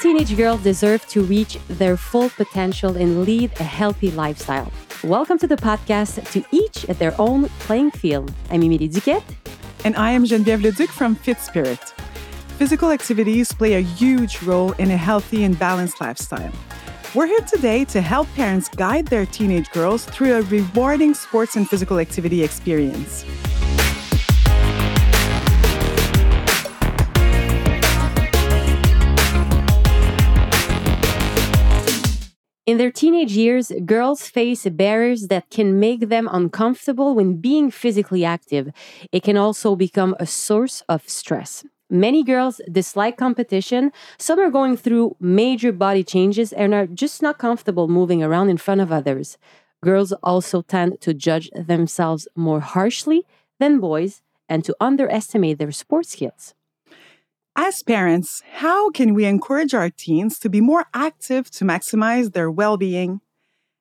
Teenage girls deserve to reach their full potential and lead a healthy lifestyle. Welcome to the podcast to each at their own playing field. I'm Émilie Duquette. And I am Geneviève Leduc from FitSpirit. Physical activities play a huge role in a healthy and balanced lifestyle. We're here today to help parents guide their teenage girls through a rewarding sports and physical activity experience. In their teenage years, girls face barriers that can make them uncomfortable when being physically active. It can also become a source of stress. Many girls dislike competition. Some are going through major body changes and are just not comfortable moving around in front of others. Girls also tend to judge themselves more harshly than boys and to underestimate their sports skills. As parents, how can we encourage our teens to be more active to maximize their well being?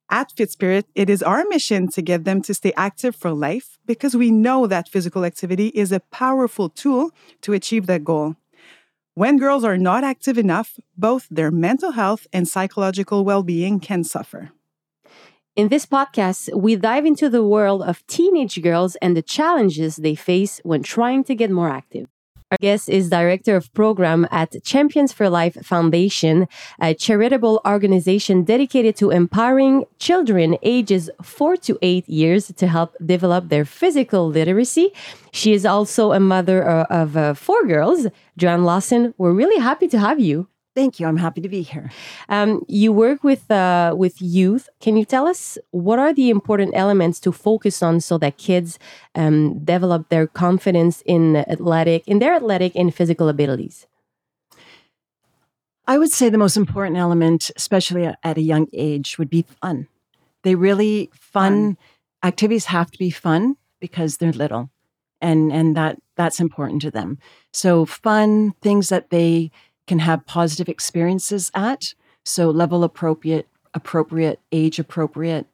At FitSpirit, it is our mission to get them to stay active for life because we know that physical activity is a powerful tool to achieve that goal. When girls are not active enough, both their mental health and psychological well being can suffer. In this podcast, we dive into the world of teenage girls and the challenges they face when trying to get more active. Our guest is Director of Program at Champions for Life Foundation, a charitable organization dedicated to empowering children ages 4 to 8 years to help develop their physical literacy. She is also a mother uh, of uh, four girls. Joanne Lawson, we're really happy to have you. Thank you. I'm happy to be here. Um, you work with uh, with youth. Can you tell us what are the important elements to focus on so that kids um, develop their confidence in athletic, in their athletic and physical abilities? I would say the most important element, especially at a young age, would be fun. They really fun, fun. activities have to be fun because they're little, and and that that's important to them. So fun things that they can have positive experiences at. So level appropriate, appropriate, age appropriate,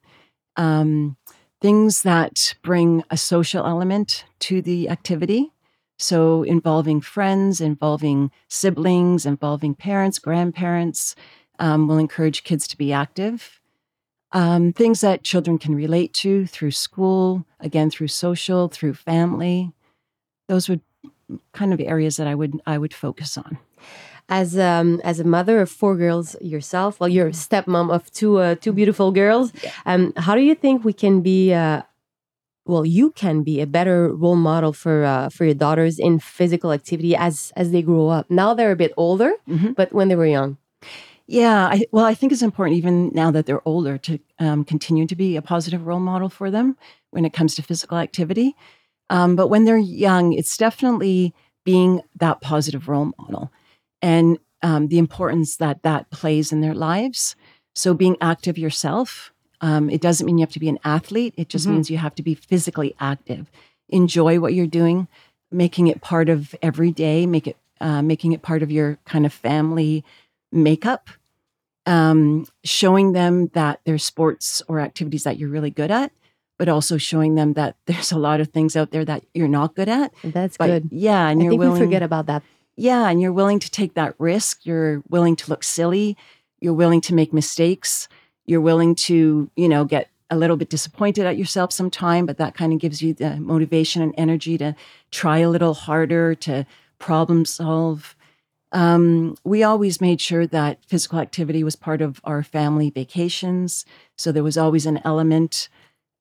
um, things that bring a social element to the activity. So involving friends, involving siblings, involving parents, grandparents um, will encourage kids to be active. Um, things that children can relate to through school, again through social, through family. Those would kind of areas that I would I would focus on as um, as a mother of four girls yourself, well, you're a stepmom of two uh, two beautiful girls. Yeah. Um, how do you think we can be? Uh, well, you can be a better role model for uh, for your daughters in physical activity as as they grow up. Now they're a bit older, mm-hmm. but when they were young. Yeah, I, well, I think it's important even now that they're older to um, continue to be a positive role model for them when it comes to physical activity. Um, but when they're young, it's definitely being that positive role model and um, the importance that that plays in their lives. So, being active yourself, um, it doesn't mean you have to be an athlete. It just mm-hmm. means you have to be physically active. Enjoy what you're doing, making it part of every day, make it, uh, making it part of your kind of family makeup. Um, showing them that there's sports or activities that you're really good at, but also showing them that there's a lot of things out there that you're not good at. That's but, good. Yeah, and I you're willing. We forget about that yeah, and you're willing to take that risk. You're willing to look silly. You're willing to make mistakes. You're willing to, you know, get a little bit disappointed at yourself sometime, but that kind of gives you the motivation and energy to try a little harder, to problem solve. Um, we always made sure that physical activity was part of our family vacations. So there was always an element,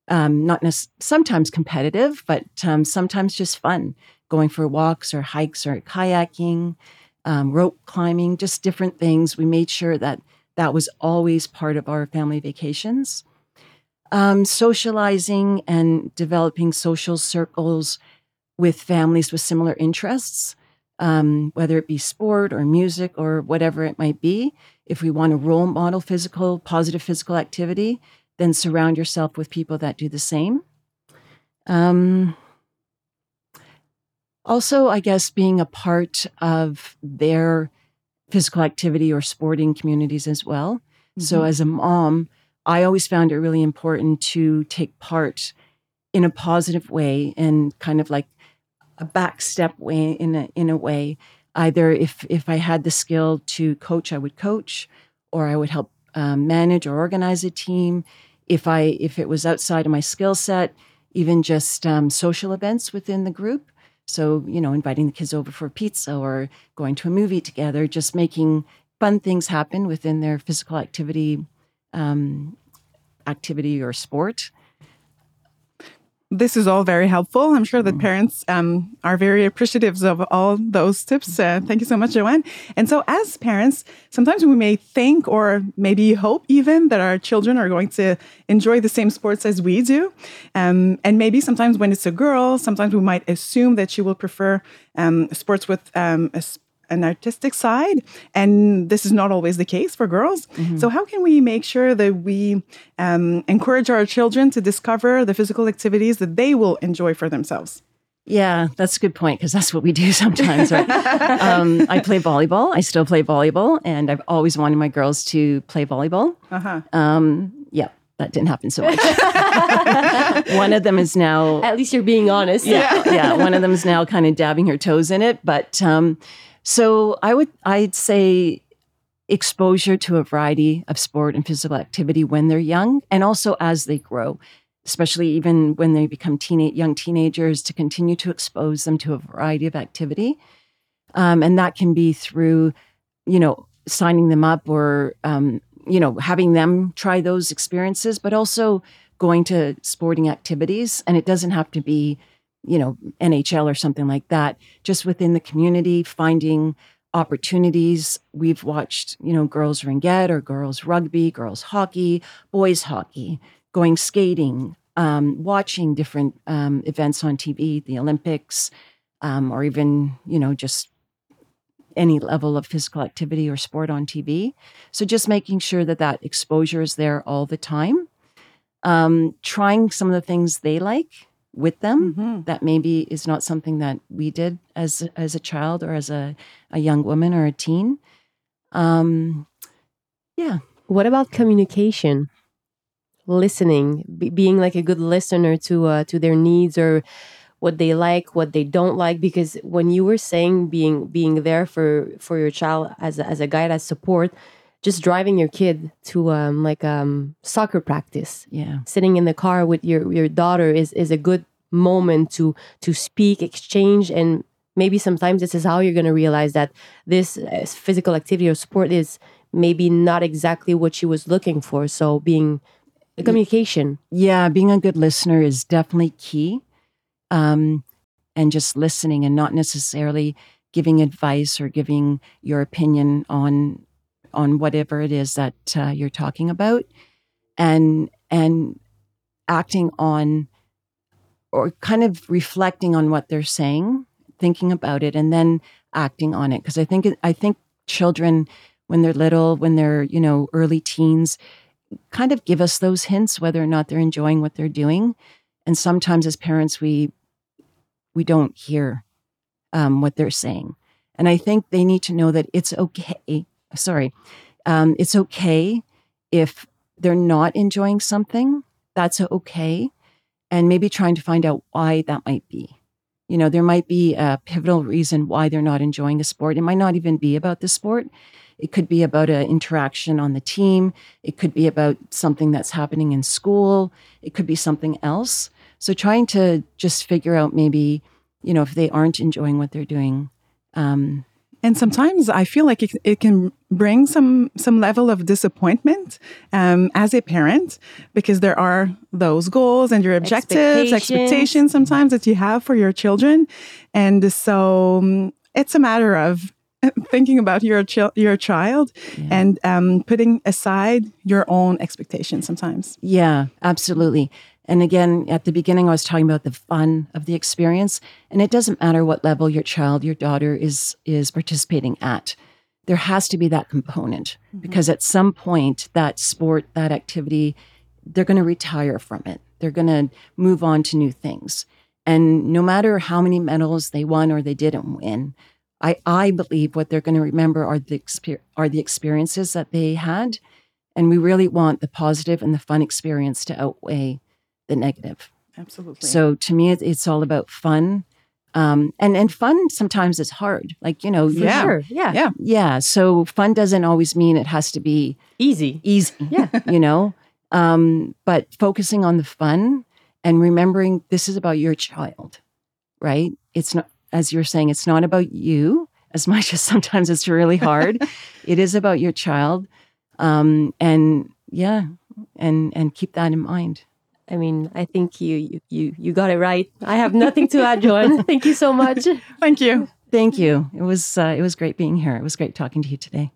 um, not necessarily sometimes competitive, but um, sometimes just fun going for walks or hikes or kayaking, um, rope climbing, just different things. We made sure that that was always part of our family vacations. Um, socializing and developing social circles with families with similar interests, um, whether it be sport or music or whatever it might be. If we want to role model physical, positive physical activity, then surround yourself with people that do the same. Um, also, I guess being a part of their physical activity or sporting communities as well. Mm-hmm. So, as a mom, I always found it really important to take part in a positive way and kind of like a back step way in a in a way either if if I had the skill to coach, I would coach, or I would help um, manage or organize a team. If I if it was outside of my skill set, even just um, social events within the group. So you know, inviting the kids over for pizza or going to a movie together, just making fun things happen within their physical activity um, activity or sport this is all very helpful. I'm sure that mm. parents um, are very appreciative of all those tips. Uh, thank you so much, Joanne. And so, as parents, sometimes we may think or maybe hope even that our children are going to enjoy the same sports as we do. Um, and maybe sometimes when it's a girl, sometimes we might assume that she will prefer um, sports with um, a an artistic side, and this is not always the case for girls. Mm-hmm. So, how can we make sure that we um, encourage our children to discover the physical activities that they will enjoy for themselves? Yeah, that's a good point because that's what we do sometimes. Right? um, I play volleyball. I still play volleyball, and I've always wanted my girls to play volleyball. Uh-huh. Um, yeah, that didn't happen so much. one of them is now. At least you're being honest. Yeah, yeah. One of them is now kind of dabbing her toes in it, but um, so I would I'd say exposure to a variety of sport and physical activity when they're young and also as they grow especially even when they become teenage young teenagers to continue to expose them to a variety of activity. Um, and that can be through you know signing them up or um, you know having them try those experiences but also going to sporting activities. And it doesn't have to be you know, NHL or something like that, just within the community, finding opportunities. We've watched, you know, girls ringette or girls rugby, girls hockey, boys hockey, going skating, um, watching different um, events on TV, the Olympics, um, or even, you know, just any level of physical activity or sport on TV. So just making sure that that exposure is there all the time. Um, trying some of the things they like with them mm-hmm. that maybe is not something that we did as as a child or as a, a young woman or a teen. Um yeah. What about communication? Listening be, being like a good listener to uh, to their needs or what they like what they don't like because when you were saying being being there for for your child as a, as a guide as support just driving your kid to um, like um, soccer practice. Yeah, sitting in the car with your your daughter is is a good moment to to speak, exchange, and maybe sometimes this is how you're going to realize that this uh, physical activity or sport is maybe not exactly what she was looking for. So being communication. Yeah, being a good listener is definitely key. Um, and just listening and not necessarily giving advice or giving your opinion on on whatever it is that uh, you're talking about and and acting on or kind of reflecting on what they're saying thinking about it and then acting on it. Because i think i think children when they're little when they're you know early teens kind of give us those hints whether or not they're enjoying what they're doing. And sometimes as parents we we don't hear um, what they're saying. And i think they need to know that it's okay sorry, um, it's okay if they're not enjoying something. That's okay. And maybe trying to find out why that might be. You know, there might be a pivotal reason why they're not enjoying a sport. It might not even be about the sport. It could be about an interaction on the team. It could be about something that's happening in school. It could be something else. So trying to just figure out maybe, you know, if they aren't enjoying what they're doing, um, and sometimes I feel like it, it can bring some some level of disappointment um, as a parent because there are those goals and your objectives, expectations, expectations sometimes that you have for your children, and so um, it's a matter of thinking about your ch- your child yeah. and um, putting aside your own expectations sometimes. Yeah, absolutely. And again, at the beginning, I was talking about the fun of the experience, and it doesn't matter what level your child, your daughter is is participating at. There has to be that component mm-hmm. because at some point, that sport, that activity, they're going to retire from it. They're going to move on to new things. And no matter how many medals they won or they didn't win, I, I believe what they're going to remember are the exper- are the experiences that they had, and we really want the positive and the fun experience to outweigh the negative. Absolutely. So to me, it's all about fun, Um, and and fun sometimes is hard. Like you know, For Yeah. sure. Yeah. Yeah. yeah. So fun doesn't always mean it has to be Easy. easy. Yeah. you know, um, but focusing on the fun and remembering this is about your child, right? It's not, as you're saying, it's not about you as much as sometimes it's really hard. it is about your child, um, and yeah, and and keep that in mind. I mean, I think you you you, you got it right. I have nothing to add, Joanne. Thank you so much. Thank you. Thank you. It was uh, it was great being here. It was great talking to you today.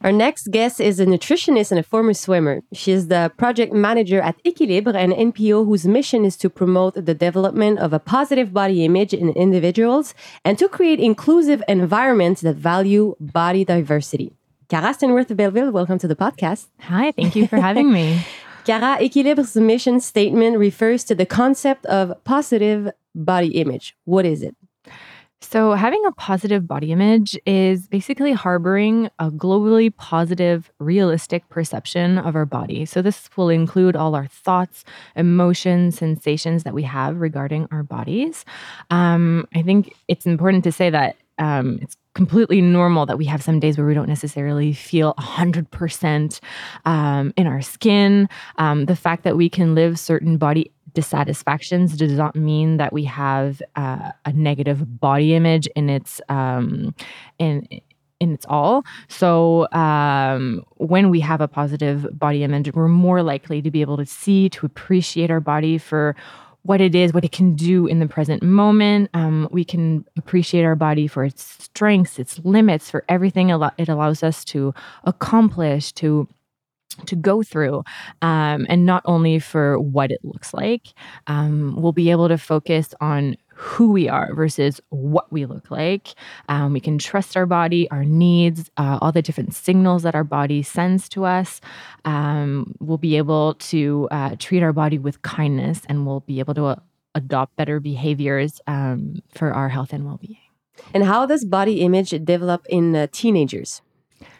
Our next guest is a nutritionist and a former swimmer. She is the project manager at ÉquiLibre, an NPO whose mission is to promote the development of a positive body image in individuals and to create inclusive environments that value body diversity. Karah Stanworth-Belleville, welcome to the podcast. Hi, thank you for having me. Karah, ÉquiLibre's mission statement refers to the concept of positive body image. What is it? So, having a positive body image is basically harboring a globally positive, realistic perception of our body. So, this will include all our thoughts, emotions, sensations that we have regarding our bodies. Um, I think it's important to say that um, it's completely normal that we have some days where we don't necessarily feel 100% um, in our skin. Um, the fact that we can live certain body dissatisfactions does not mean that we have uh, a negative body image in its um, in in its all. So um, when we have a positive body image, we're more likely to be able to see to appreciate our body for what it is, what it can do in the present moment. Um, we can appreciate our body for its strengths, its limits, for everything it allows us to accomplish, to to go through, um, and not only for what it looks like. Um, we'll be able to focus on who we are versus what we look like. Um, we can trust our body, our needs, uh, all the different signals that our body sends to us. Um, we'll be able to uh, treat our body with kindness and we'll be able to uh, adopt better behaviors um, for our health and well being. And how does body image develop in uh, teenagers?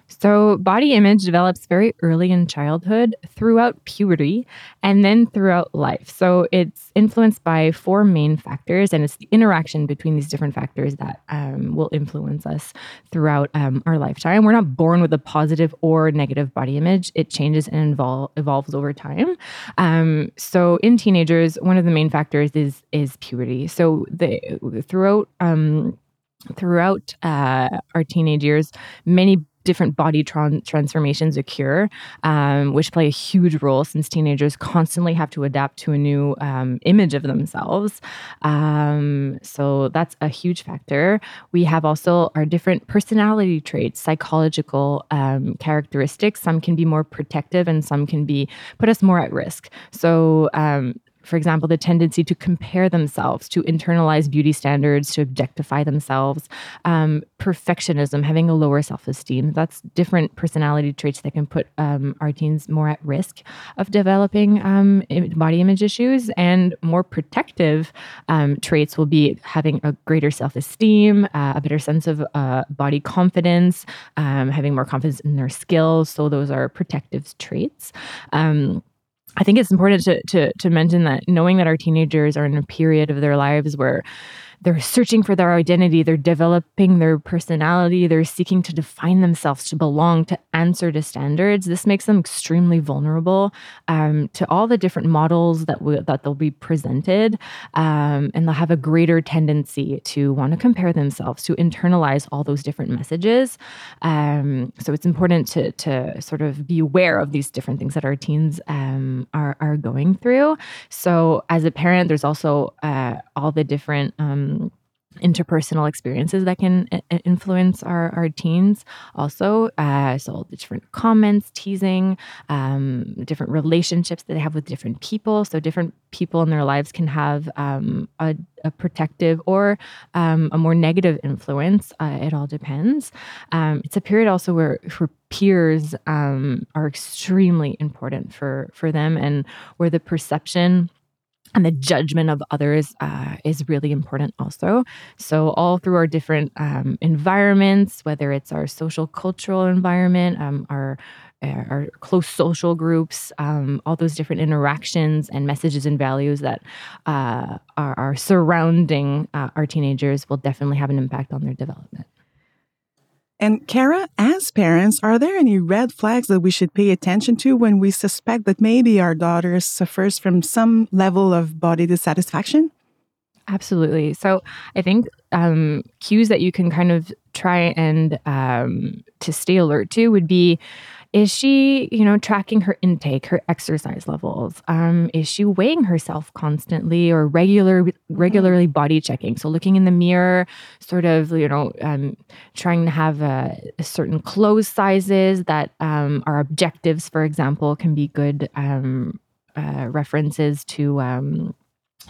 So, body image develops very early in childhood, throughout puberty, and then throughout life. So, it's influenced by four main factors, and it's the interaction between these different factors that um, will influence us throughout um, our lifetime. We're not born with a positive or negative body image, it changes and evol- evolves over time. Um, so, in teenagers, one of the main factors is, is puberty. So, the, throughout um, throughout uh, our teenage years, many different body tran- transformations occur, um, which play a huge role since teenagers constantly have to adapt to a new um, image of themselves. Um, so that's a huge factor. We have also our different personality traits, psychological um, characteristics. Some can be more protective, and some can be put us more at risk. So um, for example, the tendency to compare themselves, to internalize beauty standards, to objectify themselves, um, perfectionism, having a lower self esteem. That's different personality traits that can put um, our teens more at risk of developing um, body image issues. And more protective um, traits will be having a greater self esteem, uh, a better sense of uh, body confidence, um, having more confidence in their skills. So, those are protective traits. I think it's important to, to to mention that knowing that our teenagers are in a period of their lives where they're searching for their identity, they're developing their personality, they're seeking to define themselves, to belong, to answer to standards. This makes them extremely vulnerable um, to all the different models that we, that they'll be presented, um, and they'll have a greater tendency to want to compare themselves, to internalize all those different messages. Um, so it's important to to sort of be aware of these different things that our teens um, are are going through. So as a parent, there's also uh, all the different um, interpersonal experiences that can influence our, our teens. Also uh, so different comments teasing um, different relationships that they have with different people. So different people in their lives can have um, a, a protective or um, a more negative influence. Uh, it all depends. Um, it's a period also where for peers um, are extremely important for for them and where the perception and the judgment of others uh, is really important also so all through our different um, environments whether it's our social cultural environment um, our uh, our close social groups, um, all those different interactions and messages and values that uh, are, are, surrounding uh, our teenagers will definitely have an impact on their development. And Karah, as parents, are there any red flags that we should pay attention to when we suspect that maybe our daughter suffers from some level of body dissatisfaction? Absolutely. So I think um, cues that you can kind of try and um, to stay alert to would be is she, you know, tracking her intake, her exercise levels? Um, is she weighing herself constantly or regular, regularly mm-hmm. body checking? So looking in the mirror, sort of, you know, um, trying to have a, a certain clothes sizes that um, are objectives, for example, can be good um, uh, references to um,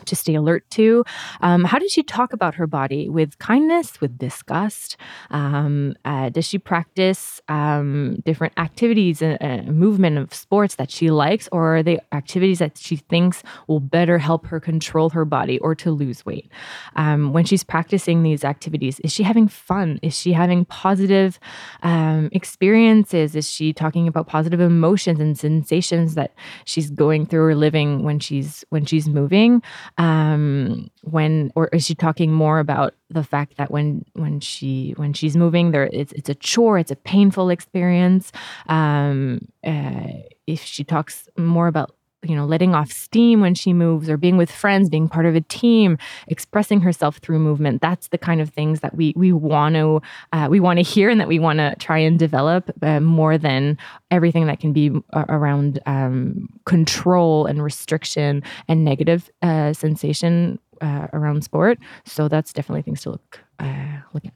to stay alert to. Um, how does she talk about her body? With kindness, with disgust? Um, uh, does she practice um, different activities, and uh, movement of sports that she likes, or are they activities that she thinks will better help her control her body or to lose weight? Um, when she's practicing these activities, is she having fun? Is she having positive um, experiences? Is she talking about positive emotions and sensations that she's going through or living when she's when she's moving? Um, when or is she talking more about the fact that when when she when she's moving there it's it's a chore it's a painful experience. Um, uh, if she talks more about you know letting off steam when she moves or being with friends being part of a team expressing herself through movement. That's the kind of things that we we want to uh, we want to hear and that we want to try and develop uh, more than everything that can be uh, around um, control and restriction and negative uh, sensation uh, around sport. So that's definitely things to look uh, look at.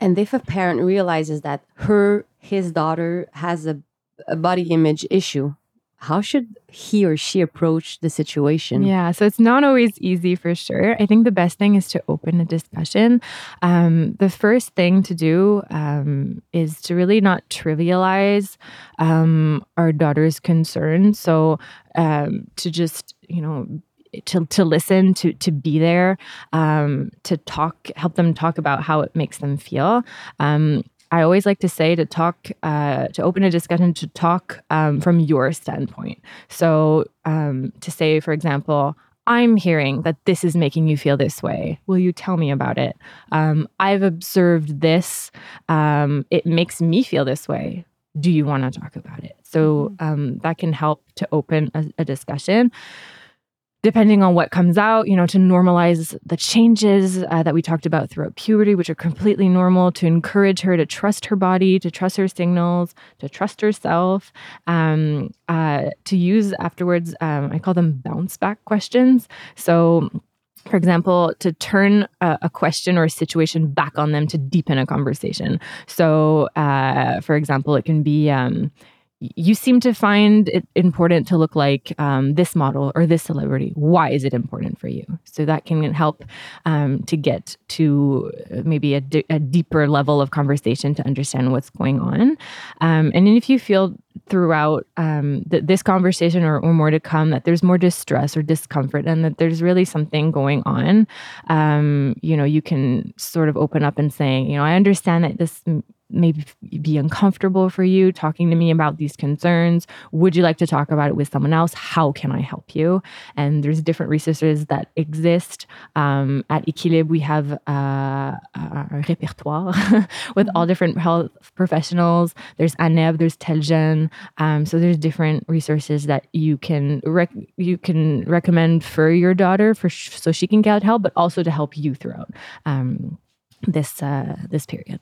And if a parent realizes that her his daughter has a, a body image issue how should he or she approach the situation? Yeah, so it's not always easy for sure. I think the best thing is to open a discussion. Um, the first thing to do um, is to really not trivialize um, our daughter's concerns. So um, to just, you know, to, to listen, to to be there, um, to talk, help them talk about how it makes them feel. Um, I always like to say to talk, uh, to open a discussion, to talk um, from your standpoint. So um, to say, for example, I'm hearing that this is making you feel this way. Will you tell me about it? Um, I've observed this. Um, it makes me feel this way. Do you want to talk about it? So mm-hmm. um, that can help to open a, a discussion depending on what comes out, you know, to normalize the changes uh, that we talked about throughout puberty, which are completely normal, to encourage her to trust her body, to trust her signals, to trust herself, um, uh, to use afterwards, um, I call them bounce back questions. So, for example, to turn a, a, question or a situation back on them to deepen a conversation. So, uh, for example, it can be, um, you seem to find it important to look like um, this model or this celebrity. Why is it important for you? So that can help um, to get to maybe a, deeper level of conversation to understand what's going on. Um, and if you feel throughout um, th- this conversation or, or, more to come that there's more distress or discomfort and that there's really something going on, um, you know, you can sort of open up and saying, you know, I understand that this maybe be uncomfortable for you talking to me about these concerns. Would you like to talk about it with someone else? How can i help you? And there's different resources that exist. Um, at ÉquiLibre we have uh, a repertoire with all mm-hmm. different health professionals. There's ANEB there's Tel-jeunes um, so there's different resources that you can rec- you can recommend for your daughter for sh- so she can get help but also to help you throughout um, this uh, this period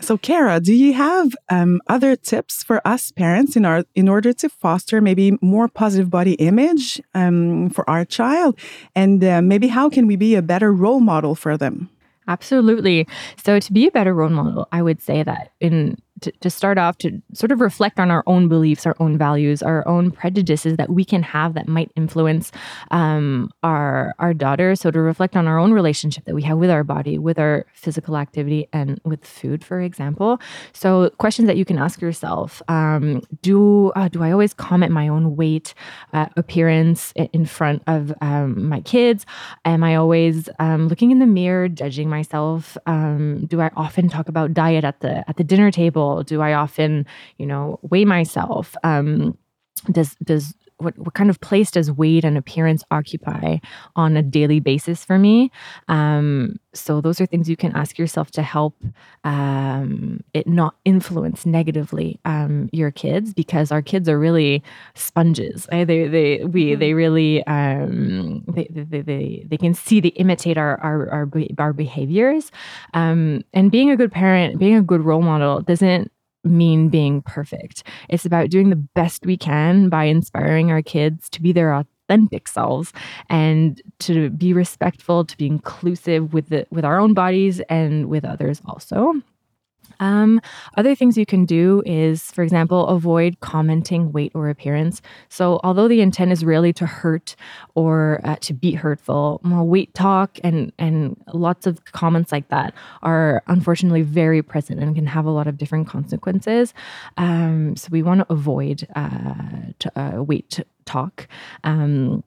so, Karah, do you have um, other tips for us parents in our in order to foster maybe more positive body image um, for our child, and uh, maybe how can we be a better role model for them? Absolutely. So, to be a better role model, I would say that in to, to start off to sort of reflect on our own beliefs, our own values, our own prejudices that we can have that might influence um, our our daughter. So to reflect on our own relationship that we have with our body, with our physical activity, and with food, for example. So questions that you can ask yourself: um, Do uh, do I always comment my own weight, uh, appearance in front of um, my kids? Am I always um, looking in the mirror, judging myself? Um, do I often talk about diet at the at the dinner table? Do I often, you know, weigh myself? Um, does does what, what kind of place does weight and appearance occupy on a daily basis for me? Um, so those are things you can ask yourself to help um, it not influence negatively um, your kids because our kids are really sponges. Right? They they we mm-hmm. they really um, they, they, they they can see they imitate our our our, our behaviors. Um, and being a good parent, being a good role model doesn't mean being perfect. It's about doing the best we can by inspiring our kids to be their authentic selves and to be respectful, to be inclusive with the with our own bodies and with others also. Um, other things you can do is, for example, avoid commenting weight or appearance. So, although the intent is really to hurt or uh, to be hurtful, well, weight talk and and lots of comments like that are unfortunately very present and can have a lot of different consequences. Um, so, we want to avoid uh, to, uh, weight talk. Um,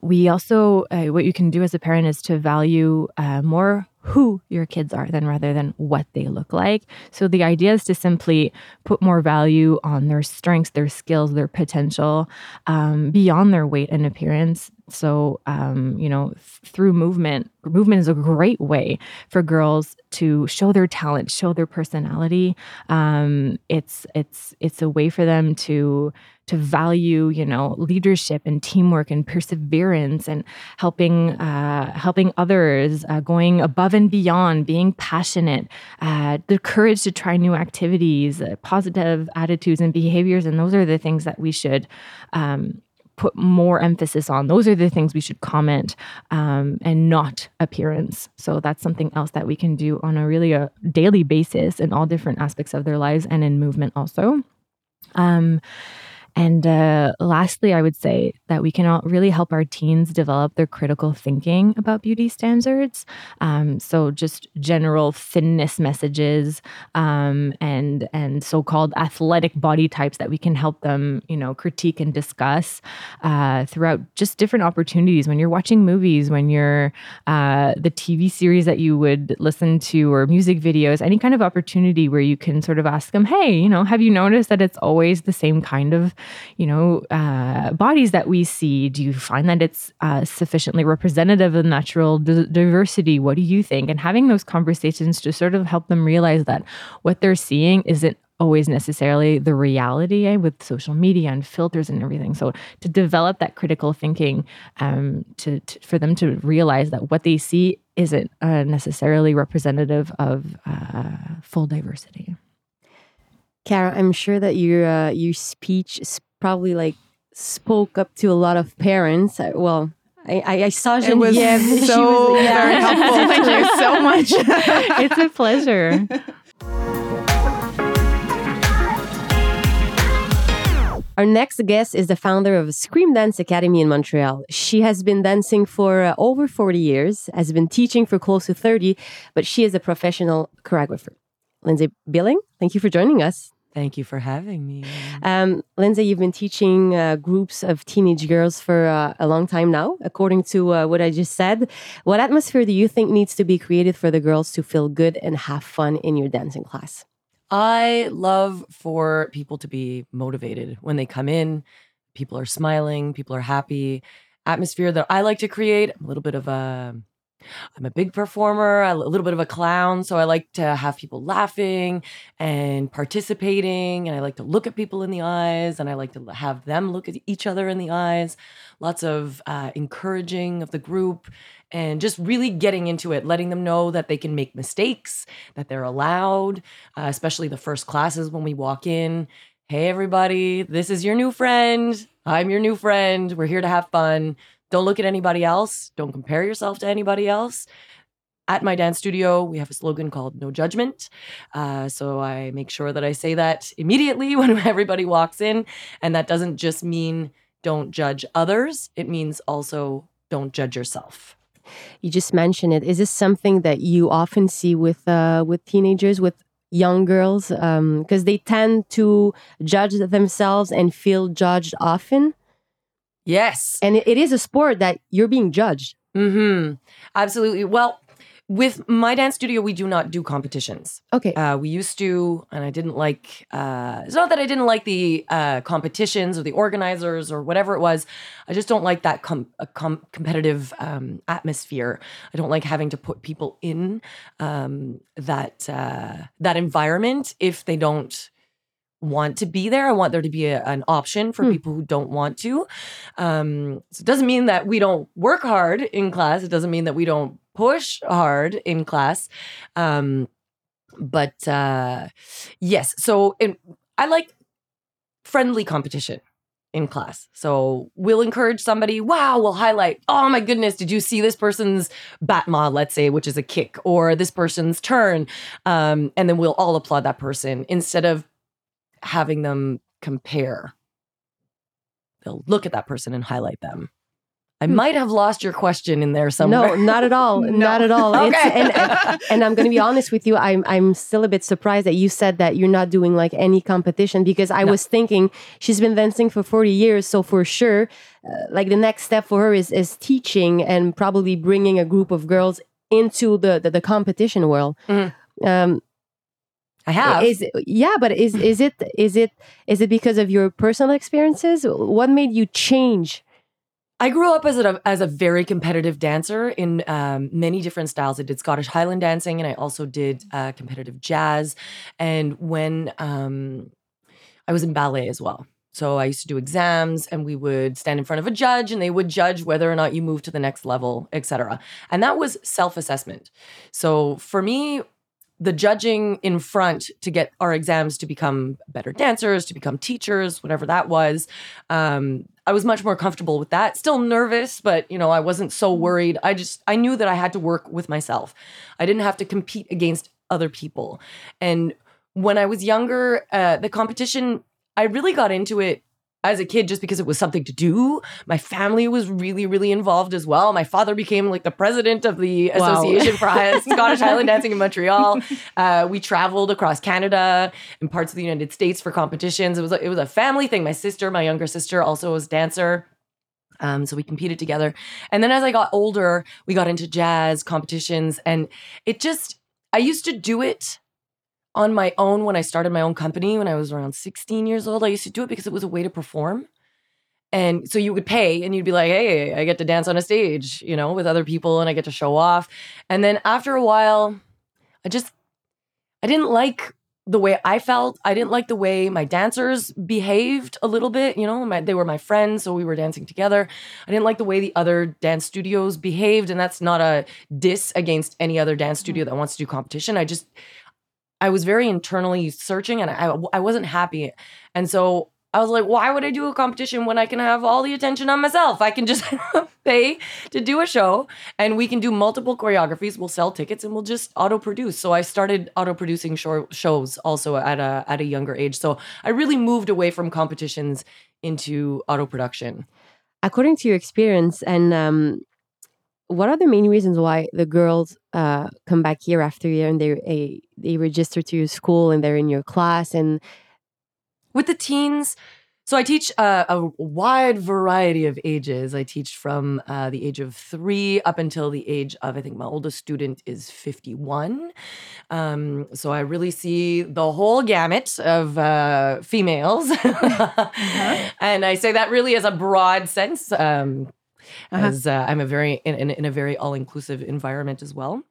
we also, uh, what you can do as a parent is to value uh, more who your kids are than rather than what they look like. So the idea is to simply put more value on their strengths, their skills, their potential um, beyond their weight and appearance. So, um, you know, th- through movement, movement is a great way for girls to show their talent, show their personality. Um, it's it's it's a way for them to to value, you know, leadership and teamwork and perseverance and helping uh, helping others, uh, going above and beyond, being passionate, uh, the courage to try new activities, uh, positive attitudes and behaviors, and those are the things that we should. Um, put more emphasis on. Those are the things we should comment um, and not appearance. So that's something else that we can do on a really a daily basis in all different aspects of their lives and in movement also. Um, and uh, lastly, I would say that we can really help our teens develop their critical thinking about beauty standards. Um, so just general thinness messages um, and and so-called athletic body types that we can help them, you know, critique and discuss uh, throughout just different opportunities. When you're watching movies, when you're uh, the TV series that you would listen to, or music videos, any kind of opportunity where you can sort of ask them, "Hey, you know, have you noticed that it's always the same kind of you know, uh, bodies that we see? Do you find that it's uh, sufficiently representative of natural d- diversity? What do you think? And having those conversations to sort of help them realize that what they're seeing isn't always necessarily the reality eh, with social media and filters and everything. So to develop that critical thinking, um, to, to, for them to realize that what they see isn't uh, necessarily representative of uh, full diversity. Karah, I'm sure that your uh, your speech probably like spoke up to a lot of parents. Well, I, I, I saw Geneviève. It was so was, yeah. very helpful. Thank you so much. it's a pleasure. Our next guest is the founder of Scream Dance Academy in Montreal. She has been dancing for uh, over 40 years, has been teaching for close to 30, but she is a professional choreographer. Lynsey Billing, thank you for joining us. Thank you for having me. Um, Lynsey, you've been teaching uh, groups of teenage girls for uh, a long time now, according to uh, what I just said. What atmosphere do you think needs to be created for the girls to feel good and have fun in your dancing class? I love for people to be motivated when they come in. People are smiling, people are happy. Atmosphere that I like to create, a little bit of a I'm a big performer, a little bit of a clown. So I like to have people laughing and participating. And I like to look at people in the eyes and I like to have them look at each other in the eyes. Lots of uh, encouraging of the group and just really getting into it, letting them know that they can make mistakes, that they're allowed, uh, especially the first classes when we walk in. Hey, everybody, this is your new friend. I'm your new friend. We're here to have fun. Don't look at anybody else. Don't compare yourself to anybody else. at my dance studio, we have a slogan called "No Judgment." Uh, so I make sure that I say that immediately when everybody walks in, and that doesn't just mean don't judge others; it means also don't judge yourself. You just mentioned it. Is this something that you often see with uh, with teenagers, with young girls, because um, they tend to judge themselves and feel judged often? Yes, and it, is a sport that you're being judged. Hmm. Absolutely. Well, with my dance studio, we do not do competitions. Okay. Uh, we used to, and I didn't like. Uh, it's not that I didn't like the uh, competitions or the organizers or whatever it was. I just don't like that com- com- competitive um, atmosphere. I don't like having to put people in um, that uh, that environment if they don't want to be there. I want there to be a, an option for hmm. people who don't want to. Um, so it doesn't mean that we don't work hard in class. It doesn't mean that we don't push hard in class. Um, but uh, yes, so in, I like friendly competition in class. So we'll encourage somebody, wow, we'll highlight, oh my goodness, did you see this person's battement, let's say, which is a kick, or this person's turn? Um, and then we'll all applaud that person instead of having them compare. They'll look at that person and highlight them. I hmm. might have lost your question in there somewhere. No, not at all. no. Not at all. okay. And, and, I'm going to be honest with you. I'm, I'm still a bit surprised that you said that you're not doing like any competition because I no. was thinking she's been dancing for 40 years. So for sure, uh, like the next step for her is, is teaching and probably bringing a group of girls into the, the, the competition world. Mm-hmm. Um, I have. Is yeah, but is is it is it is it because of your personal experiences? What made you change? I grew up as a as a very competitive dancer in um, many different styles. I did Scottish Highland dancing, and I also did uh, competitive jazz. And when um, I was in ballet as well, so I used to do exams, and we would stand in front of a judge, and they would judge whether or not you move to the next level, etc. And that was self assessment. So for me, the judging in front to get our exams to become better dancers, to become teachers, whatever that was. Um, I was much more comfortable with that. Still nervous, but you know, I wasn't so mm-hmm. worried. I just I knew that I had to work with myself. I didn't have to compete against other people. And when I was younger, uh, the competition, I really got into it as a kid just because it was something to do. My family was really, really involved as well. My father became like the president of the wow. Association for Scottish Highland Dancing in Montreal. Uh, we traveled across Canada and parts of the United States for competitions. It was a, it was a family thing. My sister, my younger sister, also was a dancer. Um, so we competed together. And then as I got older, we got into jazz competitions, and it just I used to do it on my own when I started my own company when I was around 16 years old. I used to do it because it was a way to perform. And so you would pay and you'd be like, hey, I get to dance on a stage, you know, with other people and I get to show off. And then after a while, I just, I didn't like the way I felt. I didn't like the way my dancers behaved a little bit. You know, my, they were my friends, so we were dancing together. I didn't like the way the other dance studios behaved. And that's not a diss against any other dance studio mm. that wants to do competition. I just, I was very internally searching and I, I wasn't happy. And so I was like, why would I do a competition when I can have all the attention on myself? I can just pay to do a show and we can do multiple choreographies. We'll sell tickets and we'll just auto produce. So I started auto producing shows also at a, at a younger age. So I really moved away from competitions into auto production. According to your experience and um, what are the main reasons why the girls uh, come back year after year and they a, they register to your school and they're in your class and with the teens so i teach uh, a wide variety of ages. I teach from uh, the age of three up until the age of i think my oldest student is 51 um, so i really see the whole gamut of uh, females. Uh-huh. and i say that really as a broad sense um, uh-huh. as uh, I'm a very in, in, in a very all inclusive environment as well.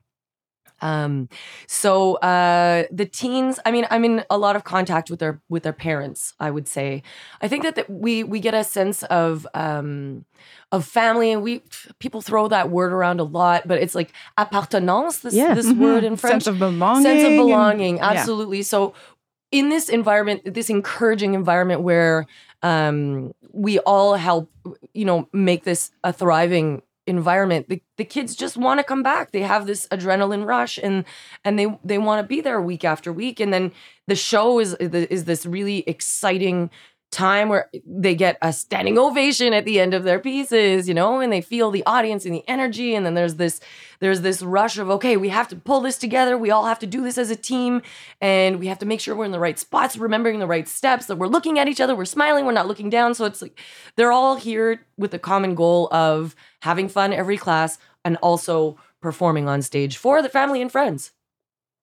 Um, so uh, the teens, I mean, I'm in a lot of contact with their with their parents. I would say, I think that, that we we get a sense of um, of family, and we people throw that word around a lot, but it's like appartenance. This yeah. this mm-hmm. word in French, sense of belonging, sense of belonging, and, absolutely. Yeah. So in this environment, this encouraging environment where um, we all help, you know, make this a thriving environment. The, the kids just want to come back. They have this adrenaline rush and and they they want to be there week after week. And then the show is is this really exciting time where they get a standing ovation at the end of their pieces, you know, and they feel the audience and the energy. And then there's this, there's this rush of, okay, we have to pull this together. We all have to do this as a team. And we have to make sure we're in the right spots, remembering the right steps, that we're looking at each other, we're smiling, we're not looking down. So it's like they're all here with the common goal of having fun every class and also performing on stage for the family and friends.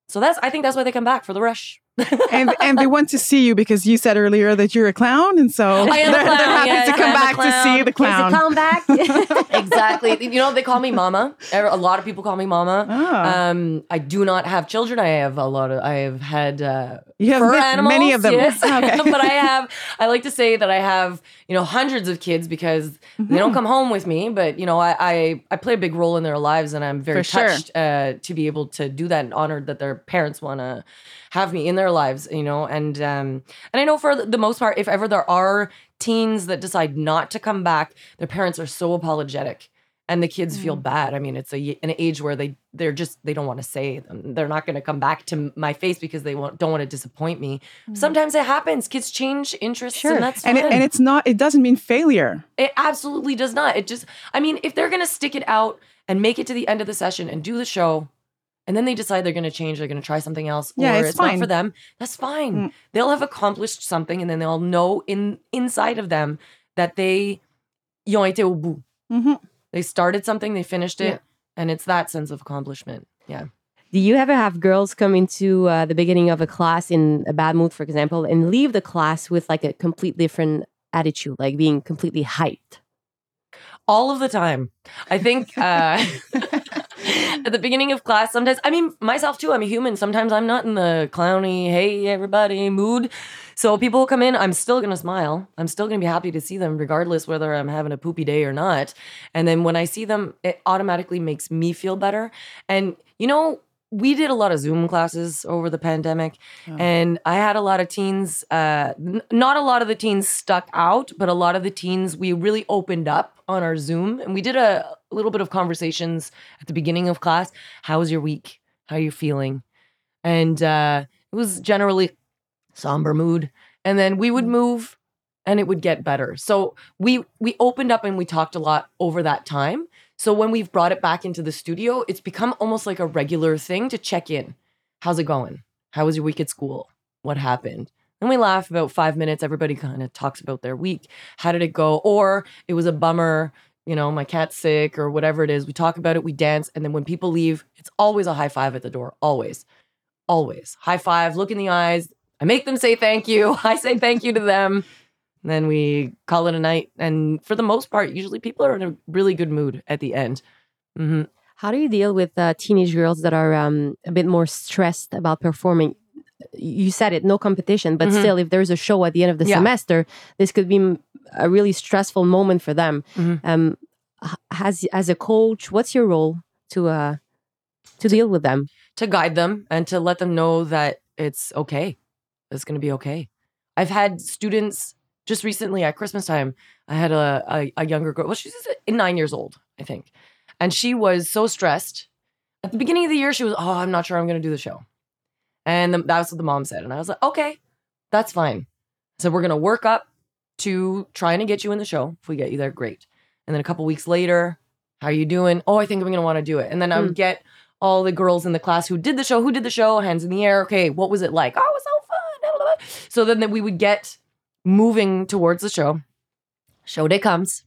So that's I think that's why they come back for the rush and and they want to see you because you said earlier that you're a clown, and so they're, they're, happy yes, to come back to see the clown. Is the clown back? exactly. You know they call me Mama. A lot of people call me Mama. Oh. Um, I do not have children. I have a lot of. I have had. Uh, you have animals, many of them. Yes, okay. but I have. I like to say that I have. You know, hundreds of kids because mm-hmm. they don't come home with me. But you know, I, I, I play a big role in their lives, and I'm very For touched sure. uh, to be able to do that and honored that their parents want to have me in their lives, you know, and um, and I know for the most part, if ever there are teens that decide not to come back, their parents are so apologetic and the kids mm. feel bad. I mean, it's a an age where they they're just they don't want to say them. They're not going to come back to my face because they won't, don't want to disappoint me. Mm. Sometimes it happens. Kids change interests, sure. and that's and it, and it's not. It doesn't mean failure. It absolutely does not. It just. I mean, if they're going to stick it out and make it to the end of the session and do the show, and then they decide they're going to change, they're going to try something else, yeah, or it's, it's fine. not for them. That's fine. Mm. They'll have accomplished something, and then they'll know in inside of them that they, ils ont été au bout. Mm-hmm. They started something, they finished it, yeah. and it's that sense of accomplishment. Yeah. Do you ever have girls come into uh, the beginning of a class in a bad mood, for example, and leave the class with like a complete different attitude, like being completely hyped? All of the time. I think uh, at the beginning of class, sometimes, I mean, myself too, I'm a human. Sometimes I'm not in the clowny, hey, everybody mood. So people come in, I'm still going to smile. I'm still going to be happy to see them, regardless whether I'm having a poopy day or not. And then when I see them, it automatically makes me feel better. And, you know, we did a lot of Zoom classes over the pandemic, oh. and I had a lot of teens. Uh, n- not a lot of the teens stuck out, but a lot of the teens we really opened up on our Zoom, and we did a, little bit of conversations at the beginning of class. How was your week? How are you feeling? And uh, it was generally somber mood, and then we would mm. move, and it would get better. So we we opened up and we talked a lot over that time. So when we've brought it back into the studio, it's become almost like a regular thing to check in. How's it going? How was your week at school? What happened? And we laugh about five minutes. Everybody kind of talks about their week. How did it go? Or it was a bummer. You know, my cat's sick or whatever it is. We talk about it, we dance. And then when people leave, it's always a high five at the door. Always. Always. High five, look in the eyes. I make them say thank you. I say thank you to them then we call it a night. And for the most part, usually people are in a really good mood at the end. Mm-hmm. How do you deal with uh, teenage girls that are um, a bit more stressed about performing? You said it, no competition, but mm-hmm. still, if there's a show at the end of the yeah. semester, this could be a really stressful moment for them. Mm-hmm. Um, as as a coach, what's your role to uh, to deal with them? To guide them and to let them know that it's okay. It's going to be okay. I've had students just recently at Christmas time, I had a, a, a younger girl. Well, she's nine years old, I think. And she was so stressed. At the beginning of the year, she was, oh, I'm not sure I'm going to do the show. And the, that's what the mom said. And I was like, okay, that's fine. So we're going to work up to trying to get you in the show. If we get you there, great. And then a couple weeks later, how are you doing? Oh, I think I'm going to want to do it. And then I would hmm. get all the girls in the class who did the show, who did the show, hands in the air. Okay, what was it like? Oh, it was so fun. So then that we would get moving towards the show. Show day comes.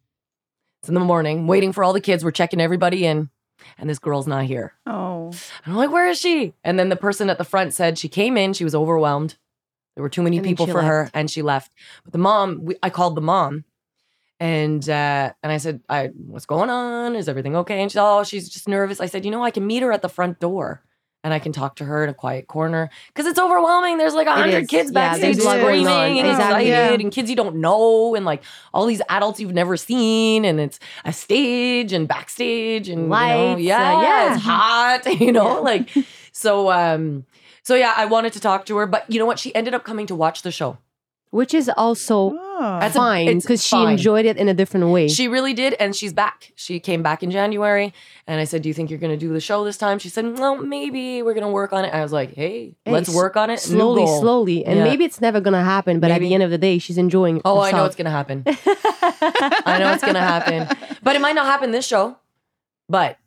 It's in the morning, waiting for all the kids. We're checking everybody in, and this girl's not here. Oh. And I'm like, where is she? And then the person at the front said she came in, she was overwhelmed. There were too many and people for left. her, and she left. But the mom, we, I called the mom, and uh, and I said, I, what's going on? Is everything okay? And she said, oh, she's just nervous. I said, you know, I can meet her at the front door and I can talk to her in a quiet corner because it's overwhelming. There's like a hundred kids yeah, backstage screaming and exactly. excited, yeah. and kids you don't know, and like all these adults you've never seen, and it's a stage and backstage and lights. You know, yeah, uh, yeah, it's hot, you know, like so. um So yeah, I wanted to talk to her, but you know what? She ended up coming to watch the show which is also Oh. That's fine because she enjoyed it in a different way. She really did, and she's back. She came back in January, and I said, "Do you think you're going to do the show this time?" She said, "Well, maybe we're going to work on it." I was like, "Hey, Hey, let's work on it slowly, slowly, and Yeah. maybe it's never gonna happen. But at the end of the day, she's enjoying. Oh, I know it's going to happen. I know it's going to happen, but it might not happen this show, but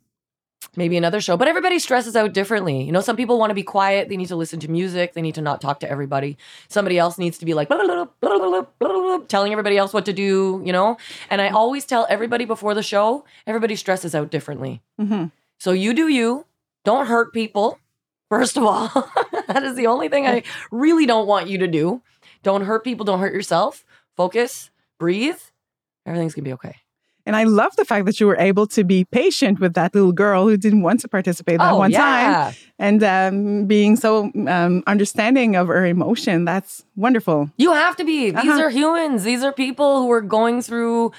maybe another show. But everybody stresses out differently. You know, some people want to be quiet. They need to listen to music. They need to not talk to everybody. Somebody else needs to be like telling everybody else what to do. You know, and I always tell everybody before the show, everybody stresses out differently. Mhm. So you do you. Don't hurt people. First of all, that is the only thing I really don't want you to do. Don't hurt people. Don't hurt yourself. Focus. Breathe. Everything's gonna be okay. And I love the fact that you were able to be patient with that little girl who didn't want to participate that oh one time and um, being so um, understanding of her emotion. That's wonderful. You have to be. These Uh-huh. are humans. These are people who are going through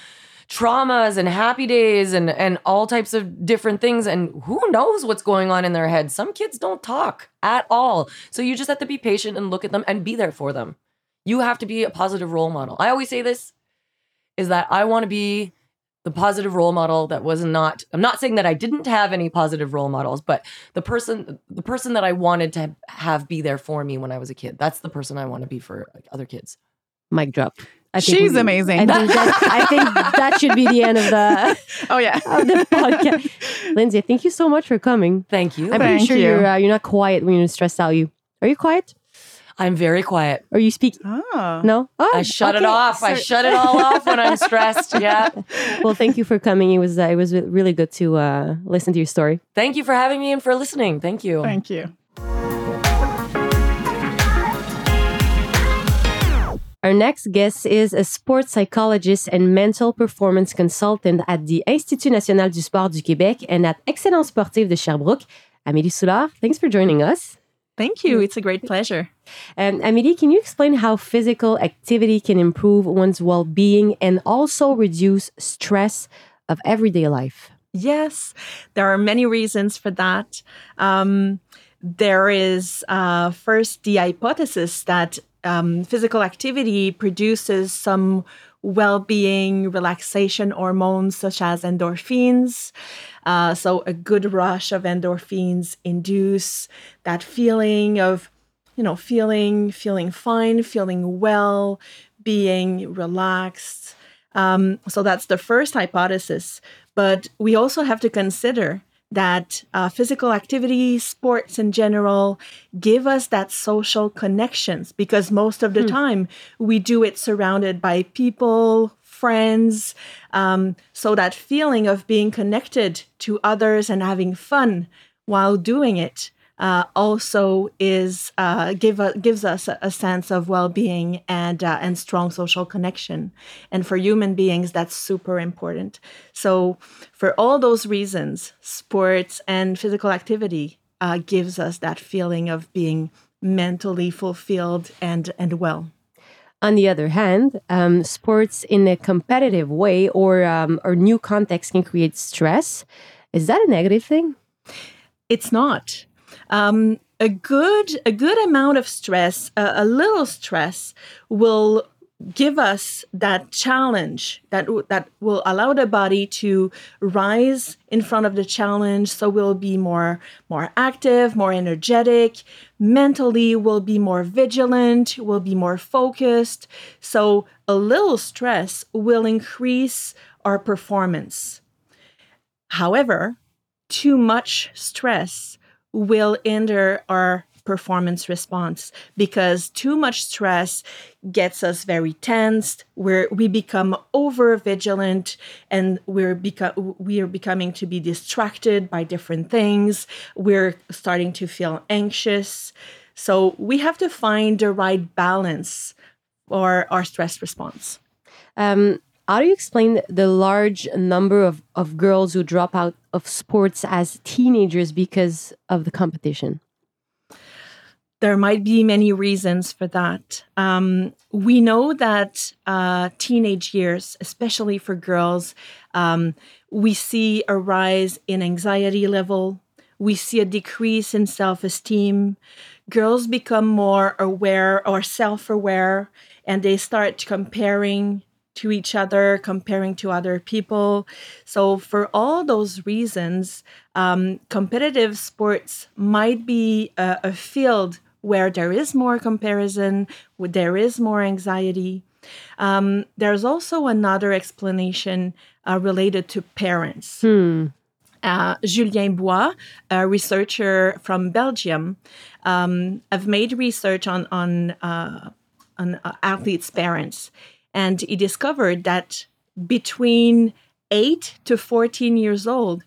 traumas and happy days and and all types of different things and who knows what's going on in their head Some kids don't talk at all. So you just have to be patient and look at them and be there for them. You have to be a positive role model. I always say this is that I want to be the positive role model that was not I'm not saying that I didn't have any positive role models, but the person the person that I wanted to have be there for me when I was a kid. That's the person I want to be for like, other kids. Mic drop. I think She's we- amazing. I think, that, I think that should be the end of the Oh, yeah. of the podcast. Lynsey, thank you so much for coming. Thank you. I'm Thank pretty sure you. you're uh, you're not quiet when you're stressed out. You are you quiet? I'm very quiet. Or you speak? Oh. No. Oh, I shut it okay. off. I shut it all off when I'm stressed. Yeah. Well, thank you for coming. It was uh, it was really good to uh, listen to your story. Thank you for having me and for listening. Thank you. Thank you. Our next guest is a sports psychologist and mental performance consultant at the Institut National du Sport du Québec and at Excellence Sportive de Sherbrooke. Amélie Soulard, thanks for joining us. Thank you. It's a great pleasure. And Amélie, can you explain how physical activity can improve one's well-being and also reduce stress of everyday life? Yes, there are many reasons for that. Um, there is uh, first the hypothesis that um, physical activity produces some well being relaxation hormones such as endorphins. Uh, so, a good rush of endorphins induce that feeling of you know feeling feeling fine feeling well being relaxed. Um, so that's the first hypothesis. But we also have to consider that uh, physical activity sports in general give us that social connections because most of the time we do it surrounded by people friends um, so that feeling of being connected to others and having fun while doing it uh, also is uh, give a, gives us a, a sense of well-being and uh, and strong social connection. And for human beings, that's super important. So, for all those reasons, sports and physical activity uh, gives us that feeling of being mentally fulfilled and and well. On the other hand, um, sports in a competitive way or um, or new context can create stress. Is that a negative thing? It's not. Um, a good a good amount of stress, a, a little stress, will give us that challenge that that will allow the body to rise in front of the challenge. So we'll be more more active, more energetic. Mentally, we'll be more vigilant. We'll be more focused. So a little stress will increase our performance. However, too much stress will hinder our performance response because too much stress gets us very tensed. Where we become over vigilant and we're we are becoming to be distracted by different things. We're starting to feel anxious. So we have to find the right balance for our stress response. Um, how do you explain the large number of, of girls who drop out of sports as teenagers because of the competition? there might be many reasons for that. Um, we know that uh, teenage years, especially for girls, um, we see a rise in anxiety level. We see a decrease in self esteem. Girls become more aware or self aware and they start comparing to each other, comparing to other people. So, for all those reasons, um, competitive sports might be a, a field where there is more comparison, where there is more anxiety. Um, there's also another explanation uh, related to parents. Hmm. Uh, Julien Bois, a researcher from Belgium, um, have made research on on, uh, on uh, athletes' parents, and he discovered that between eight to fourteen years old,